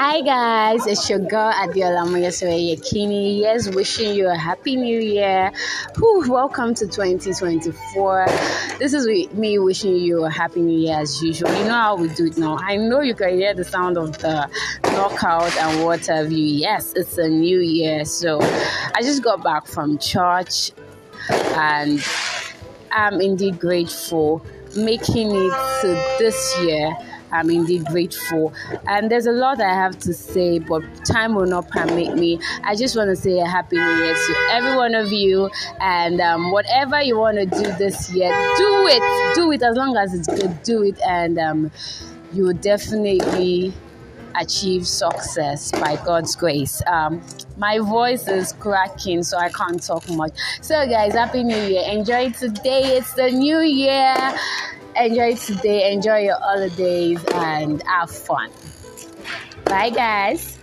Hi guys, it's your girl Adiola Moyeswe Yakini. Yes, wishing you a happy new year. Whew, welcome to 2024. This is me wishing you a happy new year as usual. You know how we do it now. I know you can hear the sound of the knockout and what have you. Yes, it's a new year. So I just got back from church and I'm indeed grateful making it to this year I'm indeed grateful. And there's a lot I have to say, but time will not permit me. I just want to say a happy new year to every one of you. And um, whatever you want to do this year, do it. Do it as long as it's good. Do it. And um, you will definitely achieve success by God's grace. Um, my voice is cracking, so I can't talk much. So, guys, Happy New Year! Enjoy today. It's the new year enjoy today, enjoy your holidays, and have fun. Bye, guys.